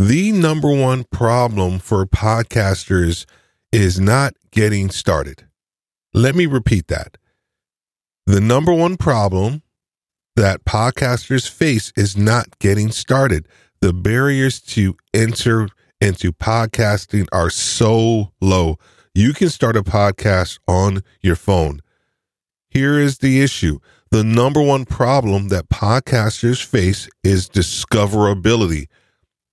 The number one problem for podcasters is not getting started. Let me repeat that. The number one problem that podcasters face is not getting started. The barriers to enter into podcasting are so low. You can start a podcast on your phone. Here is the issue. The number one problem that podcasters face is discoverability.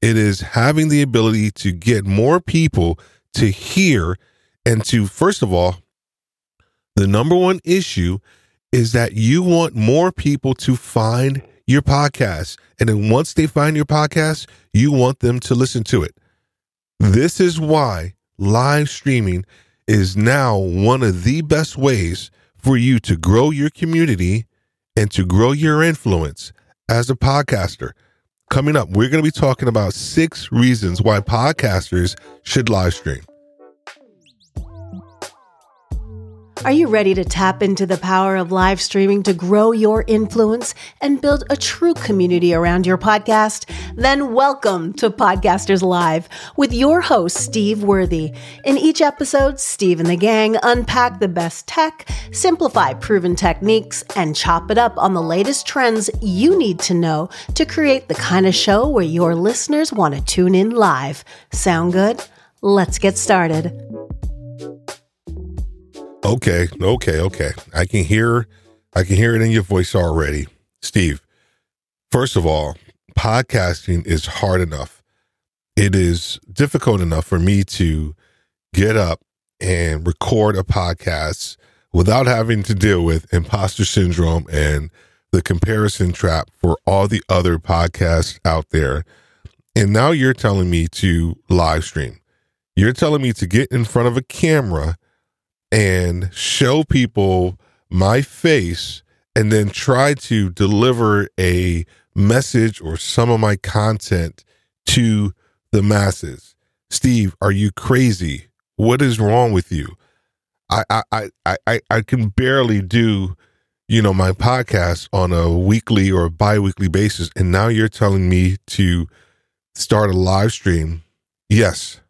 It is having the ability to get more people to hear and to, first of all, the number one issue is that you want more people to find your podcast. And then once they find your podcast, you want them to listen to it. This is why live streaming is now one of the best ways for you to grow your community and to grow your influence as a podcaster. Coming up, we're going to be talking about six reasons why podcasters should live stream. Are you ready to tap into the power of live streaming to grow your influence and build a true community around your podcast? Then welcome to Podcasters Live with your host, Steve Worthy. In each episode, Steve and the gang unpack the best tech, simplify proven techniques, and chop it up on the latest trends you need to know to create the kind of show where your listeners want to tune in live. Sound good? Let's get started. Okay, okay, okay. I can hear I can hear it in your voice already. Steve, first of all, podcasting is hard enough. It is difficult enough for me to get up and record a podcast without having to deal with imposter syndrome and the comparison trap for all the other podcasts out there. And now you're telling me to live stream. You're telling me to get in front of a camera and show people my face and then try to deliver a message or some of my content to the masses. Steve, are you crazy? What is wrong with you? I I I I, I can barely do, you know, my podcast on a weekly or bi-weekly basis. And now you're telling me to start a live stream. Yes,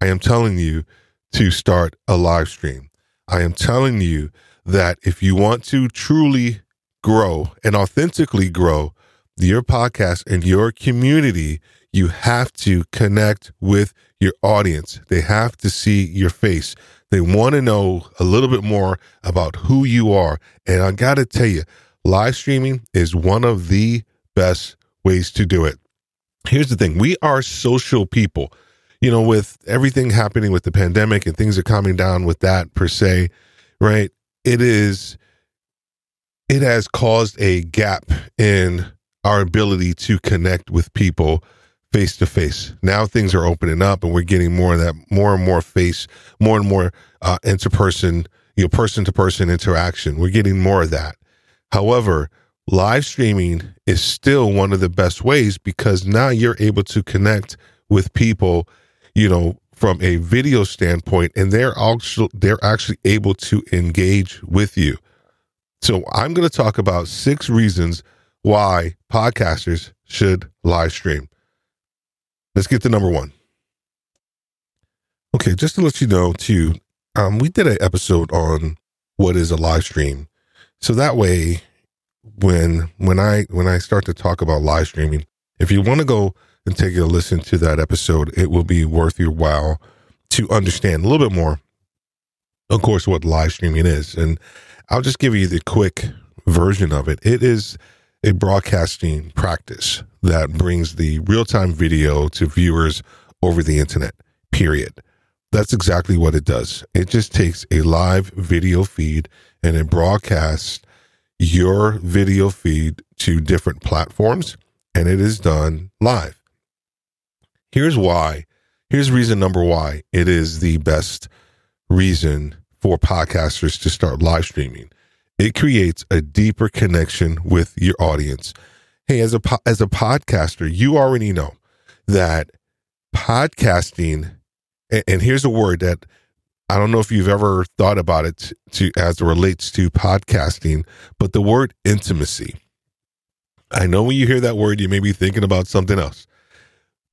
I am telling you to start a live stream. I am telling you that if you want to truly grow and authentically grow your podcast and your community, you have to connect with your audience. They have to see your face. They want to know a little bit more about who you are. And I got to tell you, live streaming is one of the best ways to do it. Here's the thing we are social people you know, with everything happening with the pandemic and things are calming down with that per se, right? It is, it has caused a gap in our ability to connect with people face to face. Now things are opening up and we're getting more of that, more and more face, more and more uh, interperson, you know, person to person interaction. We're getting more of that. However, live streaming is still one of the best ways because now you're able to connect with people you know, from a video standpoint, and they're also they're actually able to engage with you. So I'm going to talk about six reasons why podcasters should live stream. Let's get to number one. Okay, just to let you know, too, um, we did an episode on what is a live stream. So that way, when when I when I start to talk about live streaming, if you want to go and take a listen to that episode, it will be worth your while to understand a little bit more, of course, what live streaming is. And I'll just give you the quick version of it. It is a broadcasting practice that brings the real time video to viewers over the internet, period. That's exactly what it does. It just takes a live video feed and it broadcasts your video feed to different platforms and it is done live. Here's why. Here's reason number why it is the best reason for podcasters to start live streaming. It creates a deeper connection with your audience. Hey, as a as a podcaster, you already know that podcasting and, and here's a word that I don't know if you've ever thought about it to, to as it relates to podcasting, but the word intimacy. I know when you hear that word, you may be thinking about something else.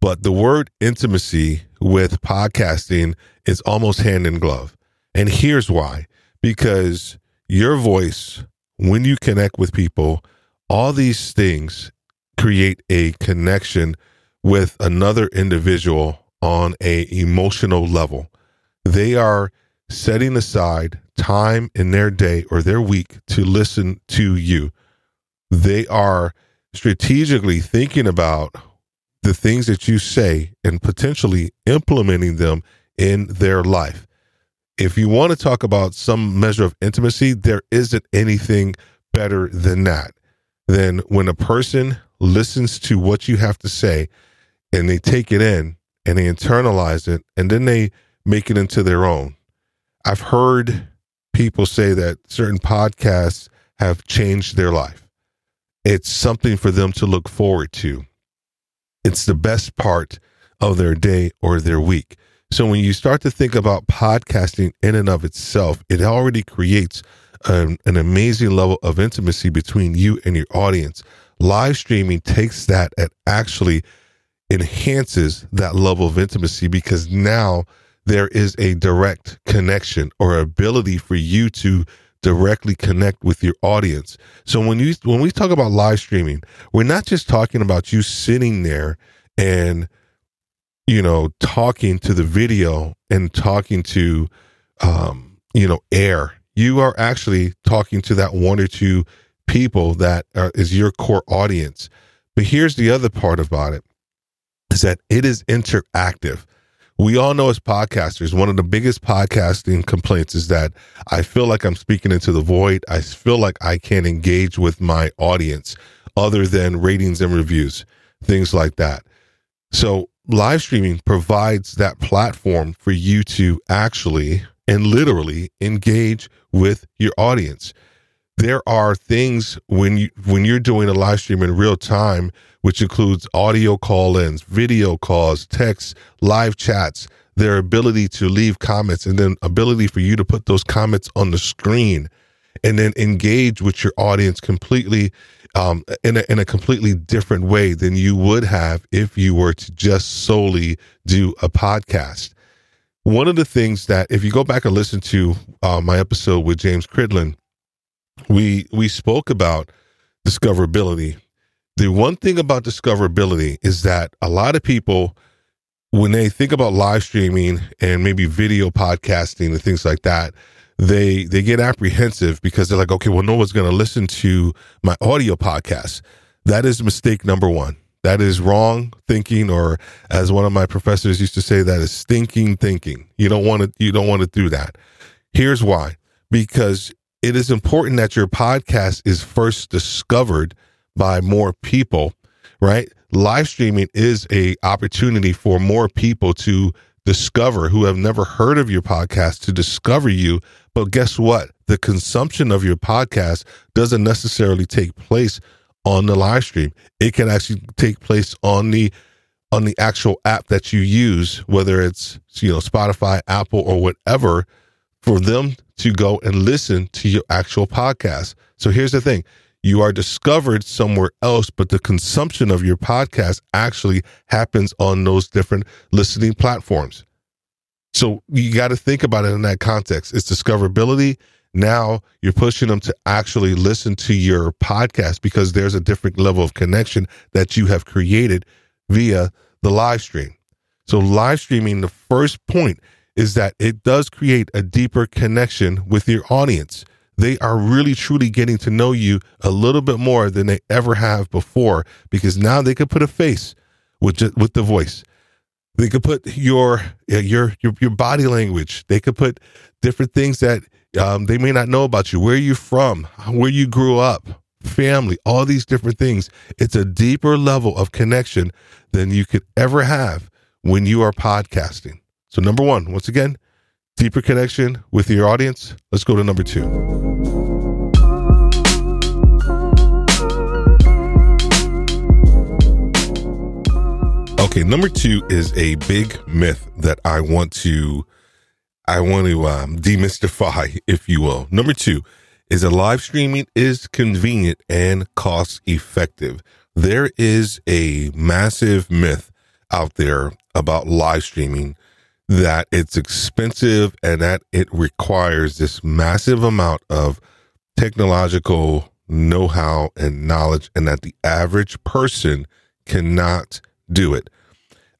But the word intimacy with podcasting is almost hand in glove. And here's why because your voice, when you connect with people, all these things create a connection with another individual on a emotional level. They are setting aside time in their day or their week to listen to you. They are strategically thinking about the things that you say and potentially implementing them in their life. If you want to talk about some measure of intimacy, there isn't anything better than that. Than when a person listens to what you have to say and they take it in and they internalize it and then they make it into their own. I've heard people say that certain podcasts have changed their life. It's something for them to look forward to. It's the best part of their day or their week. So when you start to think about podcasting in and of itself, it already creates an, an amazing level of intimacy between you and your audience. Live streaming takes that and actually enhances that level of intimacy because now there is a direct connection or ability for you to directly connect with your audience. So when you when we talk about live streaming, we're not just talking about you sitting there and you know talking to the video and talking to um you know air. You are actually talking to that one or two people that are, is your core audience. But here's the other part about it is that it is interactive we all know as podcasters, one of the biggest podcasting complaints is that I feel like I'm speaking into the void. I feel like I can't engage with my audience other than ratings and reviews, things like that. So, live streaming provides that platform for you to actually and literally engage with your audience. There are things when you when you're doing a live stream in real time which includes audio call ins, video calls, texts, live chats, their ability to leave comments, and then ability for you to put those comments on the screen and then engage with your audience completely um, in, a, in a completely different way than you would have if you were to just solely do a podcast. One of the things that, if you go back and listen to uh, my episode with James Cridland, we we spoke about discoverability. The one thing about discoverability is that a lot of people when they think about live streaming and maybe video podcasting and things like that they they get apprehensive because they're like okay well no one's going to listen to my audio podcast. That is mistake number 1 that is wrong thinking or as one of my professors used to say that is stinking thinking. You don't want to you don't want to do that. Here's why. Because it is important that your podcast is first discovered by more people, right? Live streaming is a opportunity for more people to discover who have never heard of your podcast to discover you. But guess what? The consumption of your podcast doesn't necessarily take place on the live stream. It can actually take place on the on the actual app that you use, whether it's you know Spotify, Apple, or whatever, for them to go and listen to your actual podcast. So here's the thing: you are discovered somewhere else, but the consumption of your podcast actually happens on those different listening platforms. So you got to think about it in that context. It's discoverability. Now you're pushing them to actually listen to your podcast because there's a different level of connection that you have created via the live stream. So live streaming, the first point is that it does create a deeper connection with your audience they are really truly getting to know you a little bit more than they ever have before because now they could put a face with just, with the voice. They could put your your your your body language. They could put different things that um, they may not know about you. Where you from? Where you grew up? Family? All these different things. It's a deeper level of connection than you could ever have when you are podcasting. So number one, once again, deeper connection with your audience. Let's go to number two. Okay, number two is a big myth that I want to I want to um, demystify, if you will. Number two is that live streaming is convenient and cost effective. There is a massive myth out there about live streaming that it's expensive and that it requires this massive amount of technological know how and knowledge, and that the average person cannot do it.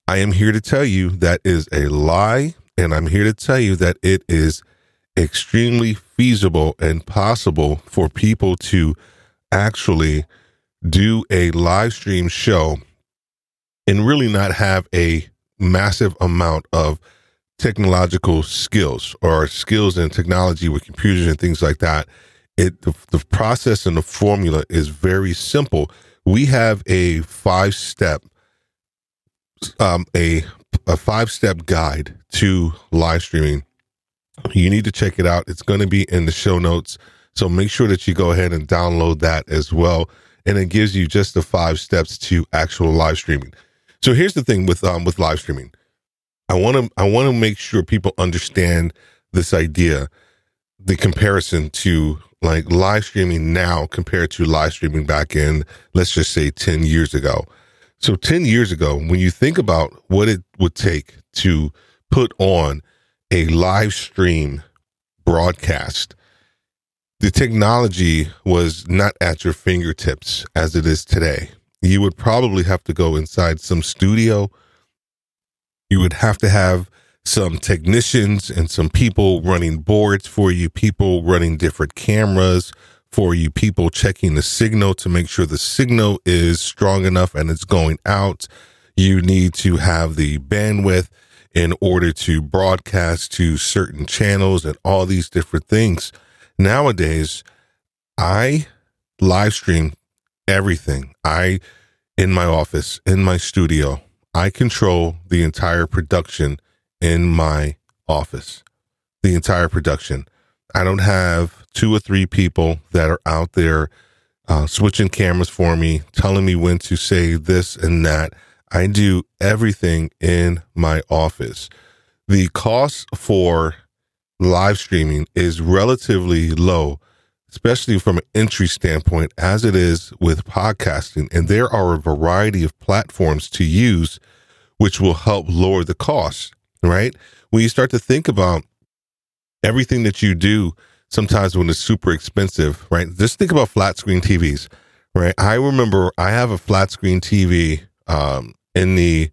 I am here to tell you that is a lie, and I'm here to tell you that it is extremely feasible and possible for people to actually do a live stream show and really not have a massive amount of technological skills or skills in technology with computers and things like that. It the, the process and the formula is very simple. We have a five step um, a a five step guide to live streaming. You need to check it out. It's going to be in the show notes. So make sure that you go ahead and download that as well. And it gives you just the five steps to actual live streaming. So here's the thing with um with live streaming. I want to I want to make sure people understand this idea, the comparison to like live streaming now compared to live streaming back in let's just say 10 years ago. So 10 years ago, when you think about what it would take to put on a live stream broadcast, the technology was not at your fingertips as it is today. You would probably have to go inside some studio you would have to have some technicians and some people running boards for you, people running different cameras for you, people checking the signal to make sure the signal is strong enough and it's going out. You need to have the bandwidth in order to broadcast to certain channels and all these different things. Nowadays, I live stream everything. I, in my office, in my studio, I control the entire production in my office, the entire production. I don't have two or three people that are out there uh, switching cameras for me, telling me when to say this and that. I do everything in my office. The cost for live streaming is relatively low, especially from an entry standpoint, as it is with podcasting. And there are a variety of platforms to use which will help lower the cost, right? When you start to think about everything that you do, sometimes when it's super expensive, right? Just think about flat screen TVs, right? I remember I have a flat screen TV um, in the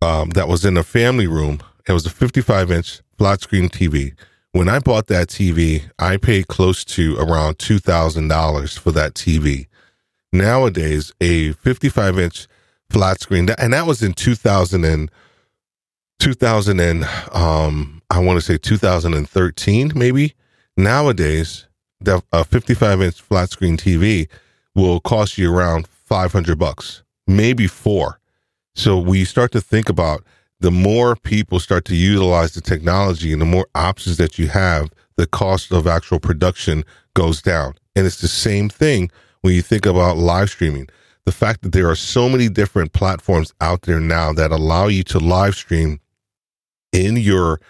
um, that was in a family room. It was a 55 inch flat screen TV. When I bought that TV, I paid close to around two thousand dollars for that TV. Nowadays, a 55 inch flat screen, and that was in 2000 and 2000 and um, I want to say 2013 maybe. Nowadays, a 55 inch flat screen TV will cost you around 500 bucks, maybe four. So we start to think about the more people start to utilize the technology and the more options that you have, the cost of actual production goes down. And it's the same thing when you think about live streaming the fact that there are so many different platforms out there now that allow you to live stream in your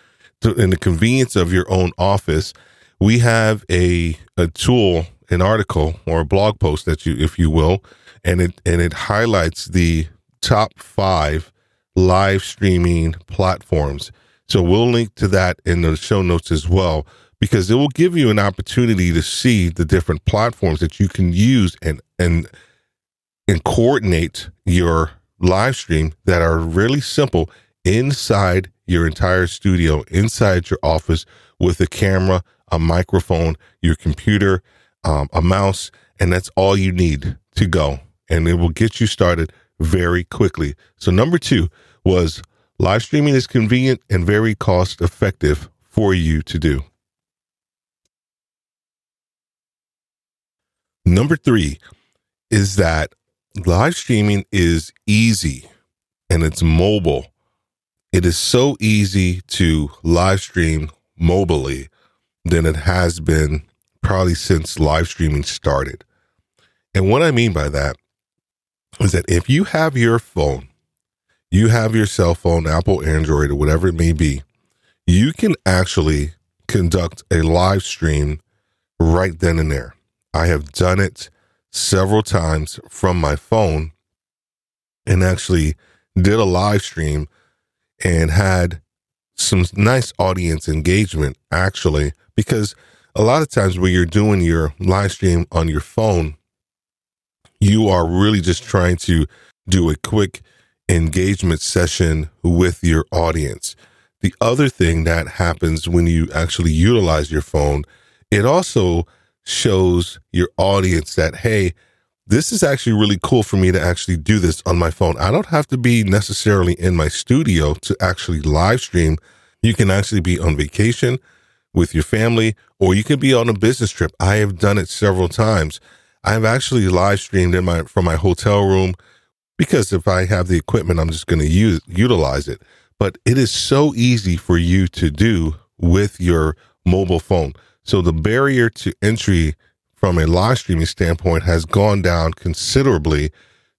in the convenience of your own office we have a a tool an article or a blog post that you if you will and it and it highlights the top 5 live streaming platforms so we'll link to that in the show notes as well because it will give you an opportunity to see the different platforms that you can use and and and coordinate your live stream that are really simple inside your entire studio, inside your office with a camera, a microphone, your computer, um, a mouse, and that's all you need to go. And it will get you started very quickly. So, number two was live streaming is convenient and very cost effective for you to do. Number three is that live streaming is easy and it's mobile. It is so easy to live stream mobilely than it has been probably since live streaming started. And what I mean by that is that if you have your phone, you have your cell phone, Apple, Android, or whatever it may be, you can actually conduct a live stream right then and there. I have done it several times from my phone and actually did a live stream and had some nice audience engagement actually because a lot of times when you're doing your live stream on your phone you are really just trying to do a quick engagement session with your audience the other thing that happens when you actually utilize your phone it also shows your audience that hey this is actually really cool for me to actually do this on my phone. I don't have to be necessarily in my studio to actually live stream. You can actually be on vacation with your family, or you can be on a business trip. I have done it several times. I've actually live streamed in my from my hotel room because if I have the equipment, I'm just going to use utilize it. But it is so easy for you to do with your mobile phone. So the barrier to entry from a live streaming standpoint has gone down considerably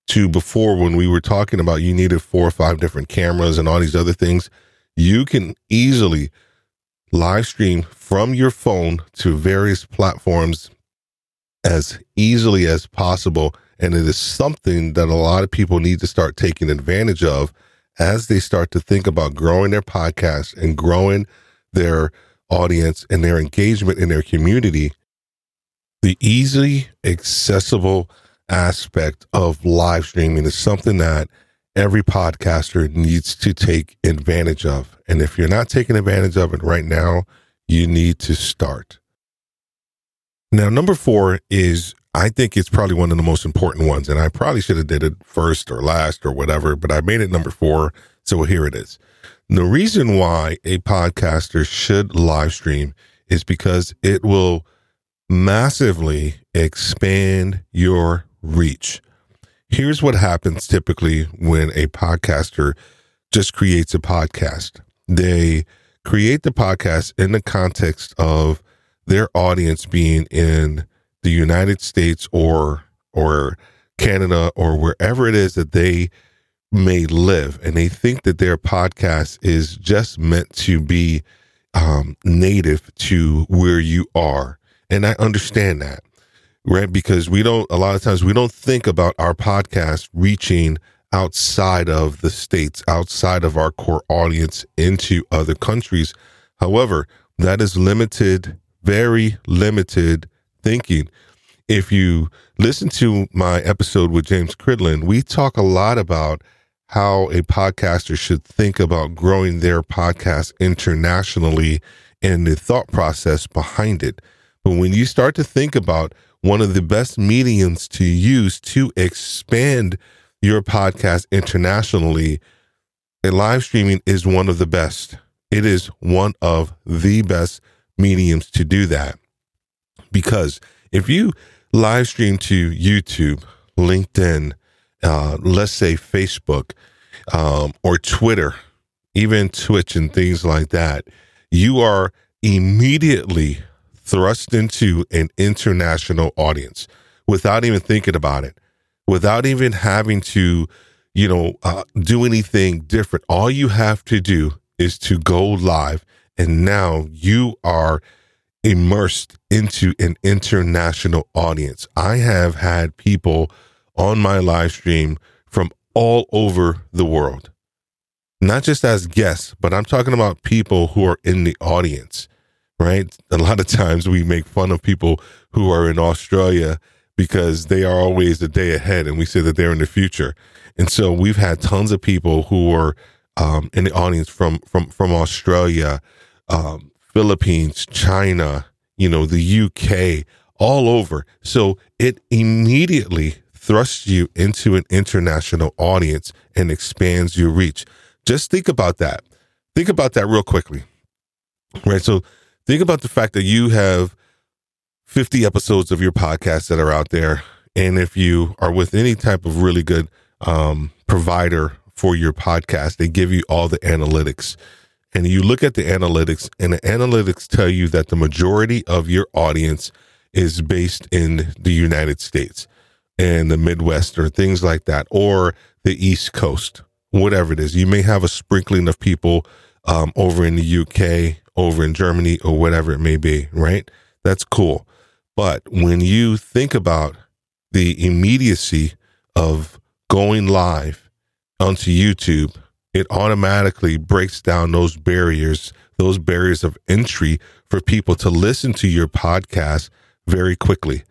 to before when we were talking about you needed four or five different cameras and all these other things. You can easily live stream from your phone to various platforms as easily as possible. And it is something that a lot of people need to start taking advantage of as they start to think about growing their podcast and growing their audience and their engagement in their community the easily accessible aspect of live streaming is something that every podcaster needs to take advantage of. And if you're not taking advantage of it right now, you need to start. Now, number four is I think it's probably one of the most important ones, and I probably should have did it first or last or whatever, but I made it number four, so here it is. The reason why a podcaster should live stream is because it will massively expand your reach. Here's what happens typically when a podcaster just creates a podcast. They create the podcast in the context of their audience being in the United States or or Canada or wherever it is that they may live and they think that their podcast is just meant to be um, native to where you are and I understand that, right? Because we don't, a lot of times, we don't think about our podcast reaching outside of the states, outside of our core audience into other countries. However, that is limited, very limited thinking. If you listen to my episode with James Cridland, we talk a lot about how a podcaster should think about growing their podcast internationally and the thought process behind it. But when you start to think about one of the best mediums to use to expand your podcast internationally, a live streaming is one of the best. It is one of the best mediums to do that. Because if you live stream to YouTube, LinkedIn, uh, let's say Facebook, um, or Twitter, even Twitch and things like that, you are immediately thrust into an international audience without even thinking about it, without even having to, you know, uh, do anything different. All you have to do is to go live, and now you are immersed into an international audience. I have had people on my live stream from all over the world, not just as guests, but I'm talking about people who are in the audience right? A lot of times we make fun of people who are in Australia because they are always a day ahead and we say that they're in the future. And so we've had tons of people who are um, in the audience from from from Australia, um, Philippines, China, you know, the UK, all over. So it immediately thrusts you into an international audience and expands your reach. Just think about that. Think about that real quickly. Right. So think about the fact that you have 50 episodes of your podcast that are out there. And if you are with any type of really good um, provider for your podcast, they give you all the analytics. And you look at the analytics, and the analytics tell you that the majority of your audience is based in the United States and the Midwest or things like that, or the East Coast, whatever it is. You may have a sprinkling of people um, over in the UK over in Germany or whatever it may be, right? That's cool. But when you think about the immediacy of going live onto YouTube, it automatically breaks down those barriers, those barriers of entry for people to listen to your podcast very quickly.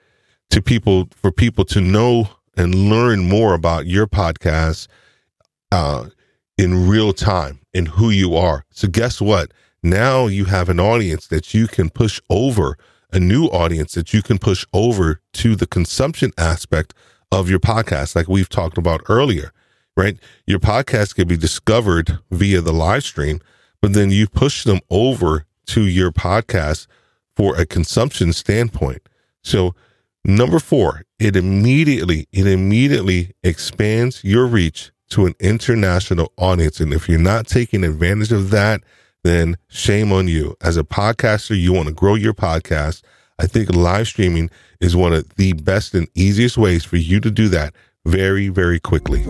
To people, for people to know and learn more about your podcast uh, in real time and who you are. So, guess what? Now you have an audience that you can push over, a new audience that you can push over to the consumption aspect of your podcast, like we've talked about earlier, right? Your podcast can be discovered via the live stream, but then you push them over to your podcast for a consumption standpoint. So, number four, it immediately, it immediately expands your reach to an international audience. And if you're not taking advantage of that, then shame on you. As a podcaster, you want to grow your podcast. I think live streaming is one of the best and easiest ways for you to do that very, very quickly.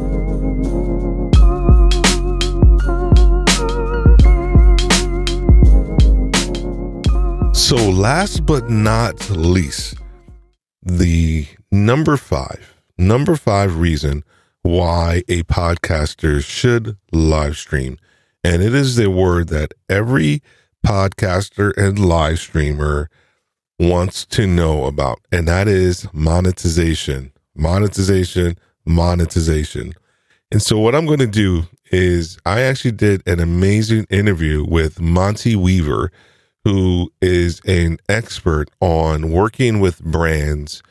So, last but not least, the number five, number five reason why a podcaster should live stream. And it is the word that every podcaster and live streamer wants to know about, and that is monetization, monetization, monetization. And so, what I'm going to do is, I actually did an amazing interview with Monty Weaver, who is an expert on working with brands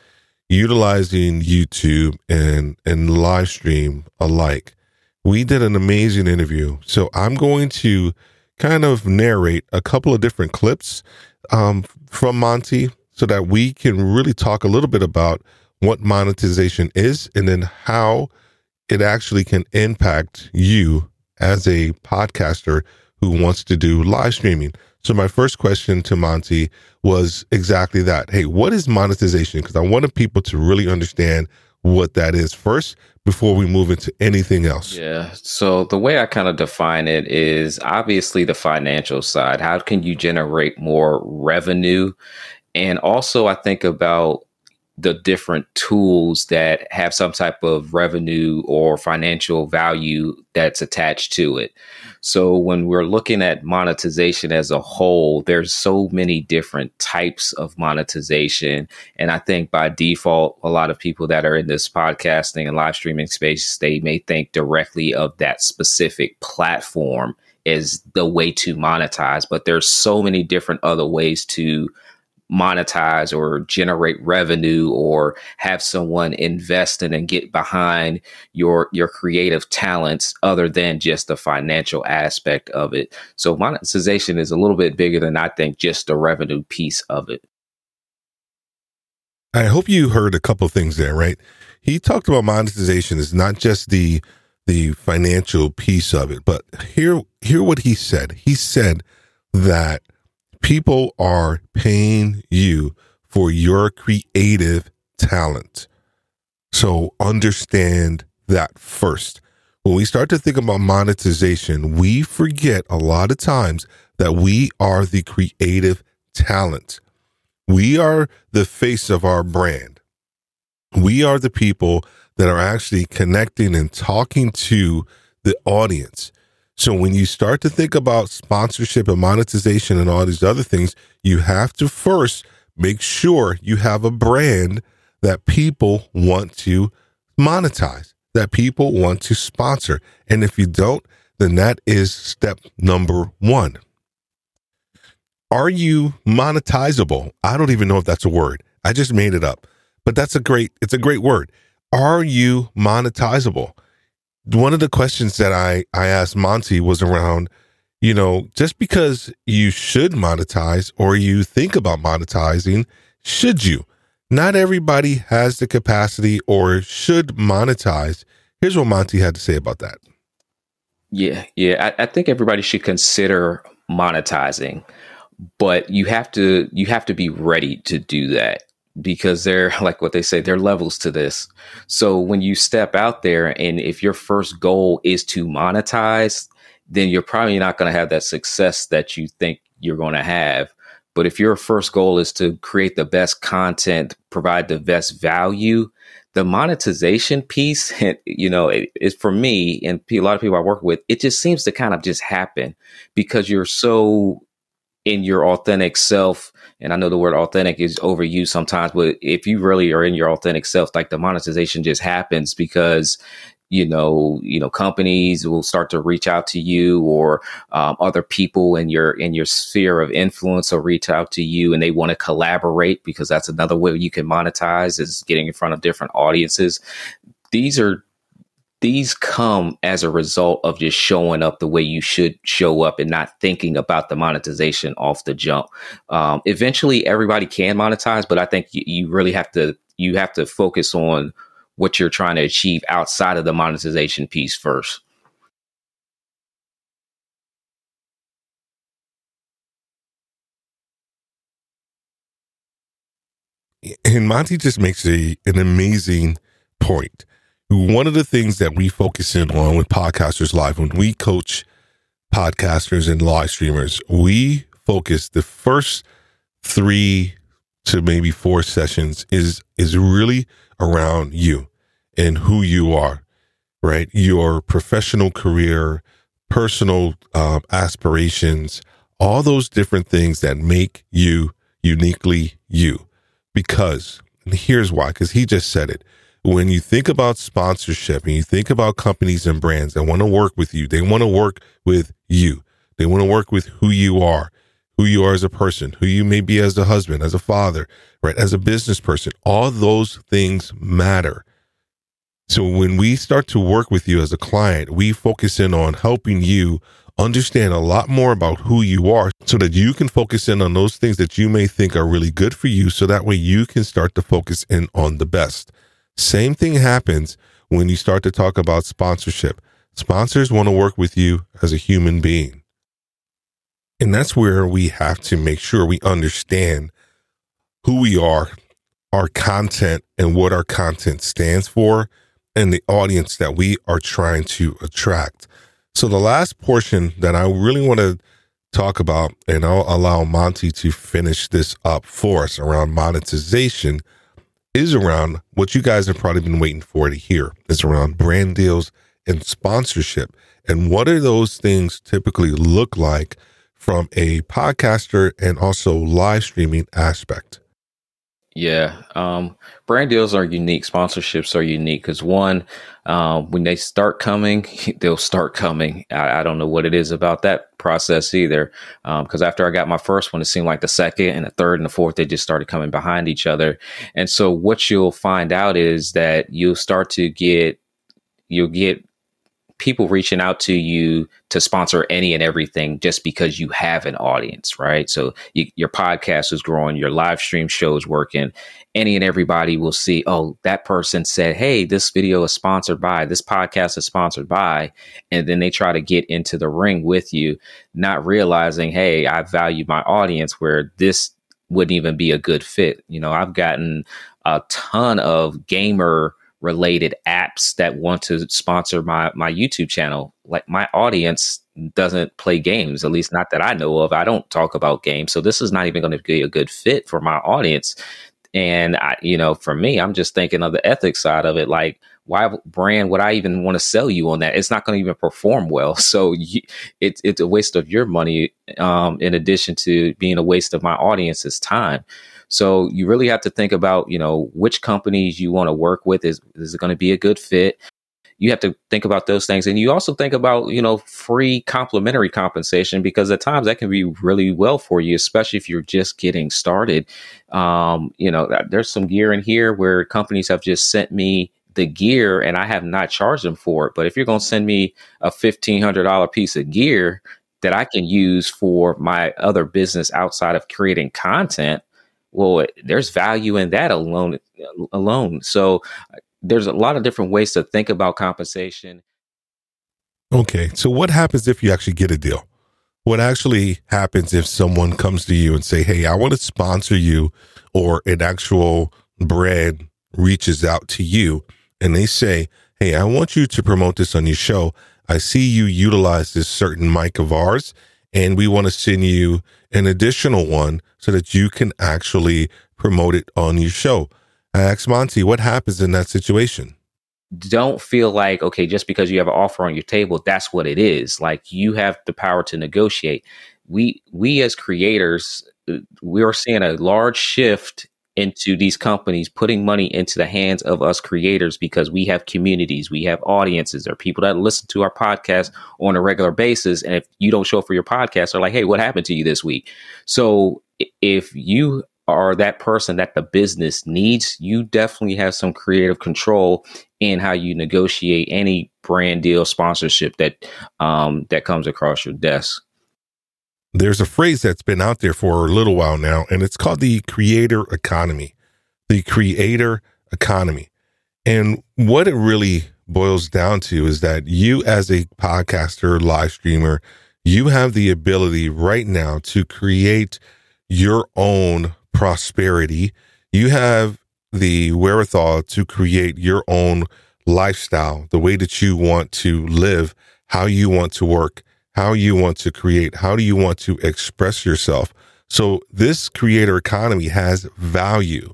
utilizing YouTube and, and live stream alike. We did an amazing interview. So, I'm going to kind of narrate a couple of different clips um, from Monty so that we can really talk a little bit about what monetization is and then how it actually can impact you as a podcaster who wants to do live streaming. So, my first question to Monty was exactly that. Hey, what is monetization? Because I wanted people to really understand what that is first before we move into anything else. Yeah. So the way I kind of define it is obviously the financial side. How can you generate more revenue? And also, I think about the different tools that have some type of revenue or financial value that's attached to it. So when we're looking at monetization as a whole, there's so many different types of monetization. And I think by default, a lot of people that are in this podcasting and live streaming space, they may think directly of that specific platform as the way to monetize, but there's so many different other ways to monetize or generate revenue or have someone invest in and get behind your your creative talents other than just the financial aspect of it. So monetization is a little bit bigger than I think just the revenue piece of it. I hope you heard a couple things there, right? He talked about monetization is not just the the financial piece of it, but hear hear what he said. He said that people are paying you for your creative talent. So understand that first. When we start to think about monetization, we forget a lot of times that we are the creative talent. We are the face of our brand. We are the people that are actually connecting and talking to the audience. So when you start to think about sponsorship and monetization and all these other things, you have to first make sure you have a brand that people want to monetize, that people want to sponsor. And if you don't, then that is step number one. Are you monetizable? I don't even know if that's a word. I just made it up. But that's a great it's a great word. Are you monetizable? One of the questions that I, I asked Monty was around, you know, just because you should monetize or you think about monetizing, should you? Not everybody has the capacity or should monetize. Here's what Monty had to say about that. Yeah, yeah. I, I think everybody should consider monetizing, but you have to you have to be ready to do that because they're like what they say, they're levels to this. So when you step out there and if your first goal is to monetize, then you're probably not going to have that success that you think you're going to have. But if your first goal is to create the best content, provide the best value, the monetization piece, you know, it, it's for me and a lot of people I work with, it just seems to kind of just happen because you're so in your authentic self. And I know the word authentic is overused sometimes, but if you really are in your authentic self, like the monetization just happens because you know you know companies will start to reach out to you or um, other people in your in your sphere of influence will reach out to you and they want to collaborate because that's another way you can monetize is getting in front of different audiences. These are these come as a result of just showing up the way you should show up and not thinking about the monetization off the jump. Um, eventually, everybody can monetize, but I think you, you really have to you have to focus on what you're trying to achieve outside of the monetization piece first. And Monty just makes a an amazing point. One of the things that we focus in on with Podcasters Live, when we coach podcasters and live streamers, we focus the first three to maybe four sessions is is really around you and who you are, right? Your professional career, personal um, aspirations, all those different things that make you uniquely you. Because, and here's why, because he just said it. When you think about sponsorship and you think about companies and brands that want to work with you, they want to work with you. They want to work with who you are who you are as a person, who you may be as a husband, as a father, right? As a business person. All those things matter. So when we start to work with you as a client, we focus in on helping you understand a lot more about who you are so that you can focus in on those things that you may think are really good for you. So that way you can start to focus in on the best. Same thing happens when you start to talk about sponsorship. Sponsors want to work with you as a human being. And that's where we have to make sure we understand who we are, our content, and what our content stands for, and the audience that we are trying to attract. So, the last portion that I really want to talk about, and I'll allow Monty to finish this up for us around monetization, is around what you guys have probably been waiting for to hear. Is around brand deals and sponsorship. And what do those things typically look like from a podcaster and also live streaming aspect? Yeah, um, brand deals are unique. Sponsorships are unique because one, uh, when they start coming, they'll start coming. I, I, don't know what it is about that process either. Because um, after I got my first one, it seemed like the second and the third and the fourth they just started coming behind each other. And so what you'll find out is that you'll start to get you'll get people reaching out to you to sponsor any and everything just because you have an audience, right? So you, your podcast is growing, your live stream show is working. Any and everybody will see, oh, that person said, hey, this video is sponsored by, this podcast is sponsored by. And then they try to get into the ring with you, not realizing, hey, I value my audience where this wouldn't even be a good fit. You know, I've gotten a ton of gamer related apps that want to sponsor my my YouTube channel. Like my audience doesn't play games, at least not that I know of. I don't talk about games, so this is not even going to be a good fit for my audience. And I, you know, for me, I'm just thinking of the ethics side of it. Like, why brand would I even want to sell you on that? It's not going to even perform well. So you, it's it's a waste of your money. Um, in addition to being a waste of my audience's time. So you really have to think about, you know, which companies you want to work with. Is, is it going to be a good fit? You have to think about those things. And you also think about, you know, free complimentary compensation because at times that can be really well for you, especially if you're just getting started. Um, you know, there's some gear in here where companies have just sent me the gear and I have not charged them for it. But if you're going to send me a $1,500 piece of gear that I can use for my other business outside of creating content, well there's value in that alone alone. So uh, there's a lot of different ways to think about compensation. Okay so what happens if you actually get a deal? What actually happens if someone comes to you and say hey i want to sponsor you or an actual brand reaches out to you and they say hey i want you to promote this on your show. I see you utilize this certain mic of ours and we want to send you an additional one so that you can actually promote it on your show. I asked Monty, what happens in that situation? Don't feel like, okay, just because you have an offer on your table, that's what it is. Like you have the power to negotiate. We we as creators, uh, we are seeing a large shift into these companies putting money into the hands of us creators because we have communities, we have audiences, there are people that listen to our podcast on a regular basis. And if you don't show up for your podcast, they're like, hey, what happened to you this week? So if you are that person that the business needs, you definitely have some creative control in how you negotiate any brand deal sponsorship that um, that comes across your desk there's a phrase that's been out there for a little while now, and it's called the creator economy. The creator economy. And what it really boils down to is that you, as a podcaster, live streamer, you have the ability right now to create your own prosperity. You have the wherewithal to create your own lifestyle, the way that you want to live, how you want to work how you want to create, how do you want to express yourself. So this creator economy has value.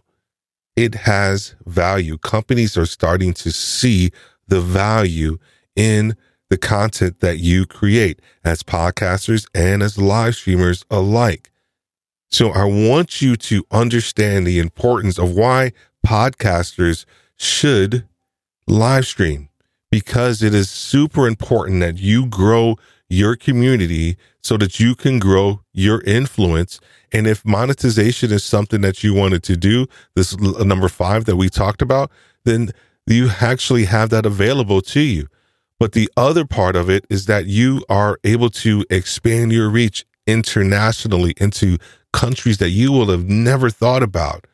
It has value. Companies are starting to see the value in the content that you create as podcasters and as live streamers alike. So I want you to understand the importance of why podcasters should live stream because it is super important that you grow your community so that you can grow your influence. And if monetization is something that you wanted to do, this number five that we talked about, then you actually have that available to you. But the other part of it is that you are able to expand your reach internationally into countries that you will have never thought about.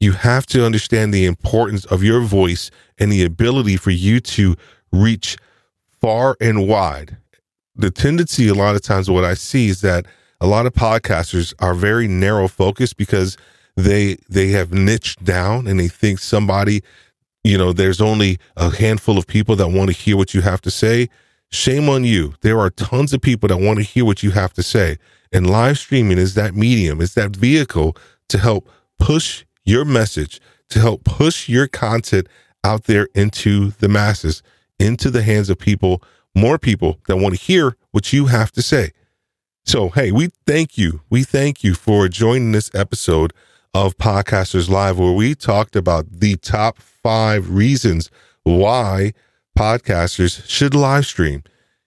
You have to understand the importance of your voice and the ability for you to reach far and wide the tendency a lot of times what I see is that a lot of podcasters are very narrow focused because they they have niched down and they think somebody you know there's only a handful of people that want to hear what you have to say. Shame on you. There are tons of people that want to hear what you have to say. And live streaming is that medium is that vehicle to help push your message to help push your content out there into the masses into the hands of people more people that want to hear what you have to say. So, hey, we thank you. We thank you for joining this episode of Podcasters Live, where we talked about the top five reasons why podcasters should live stream.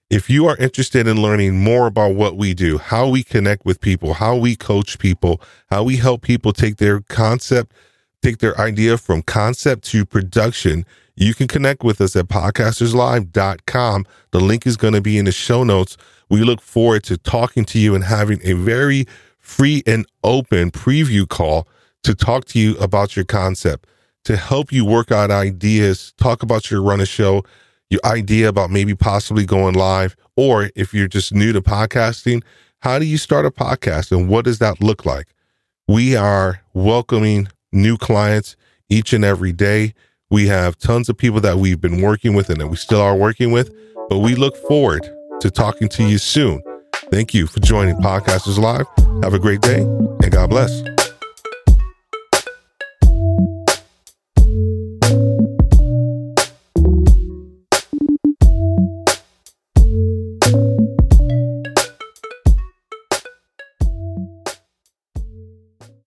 If you are interested in learning more about what we do, how we connect with people, how we coach people, how we help people take their concept, take their idea from concept to production, you can connect with us at podcasterslive.com. The link is going to be in the show notes. We look forward to talking to you and having a very free and open preview call to talk to you about your concept, to help you work out ideas, talk about your run a show, your idea about maybe possibly going live, or if you're just new to podcasting, how do you start a podcast and what does that look like? We are welcoming new clients each and every day. We have tons of people that we've been working with and that we still are working with, but we look forward to talking to you soon. Thank you for joining Podcasters Live. Have a great day and God bless.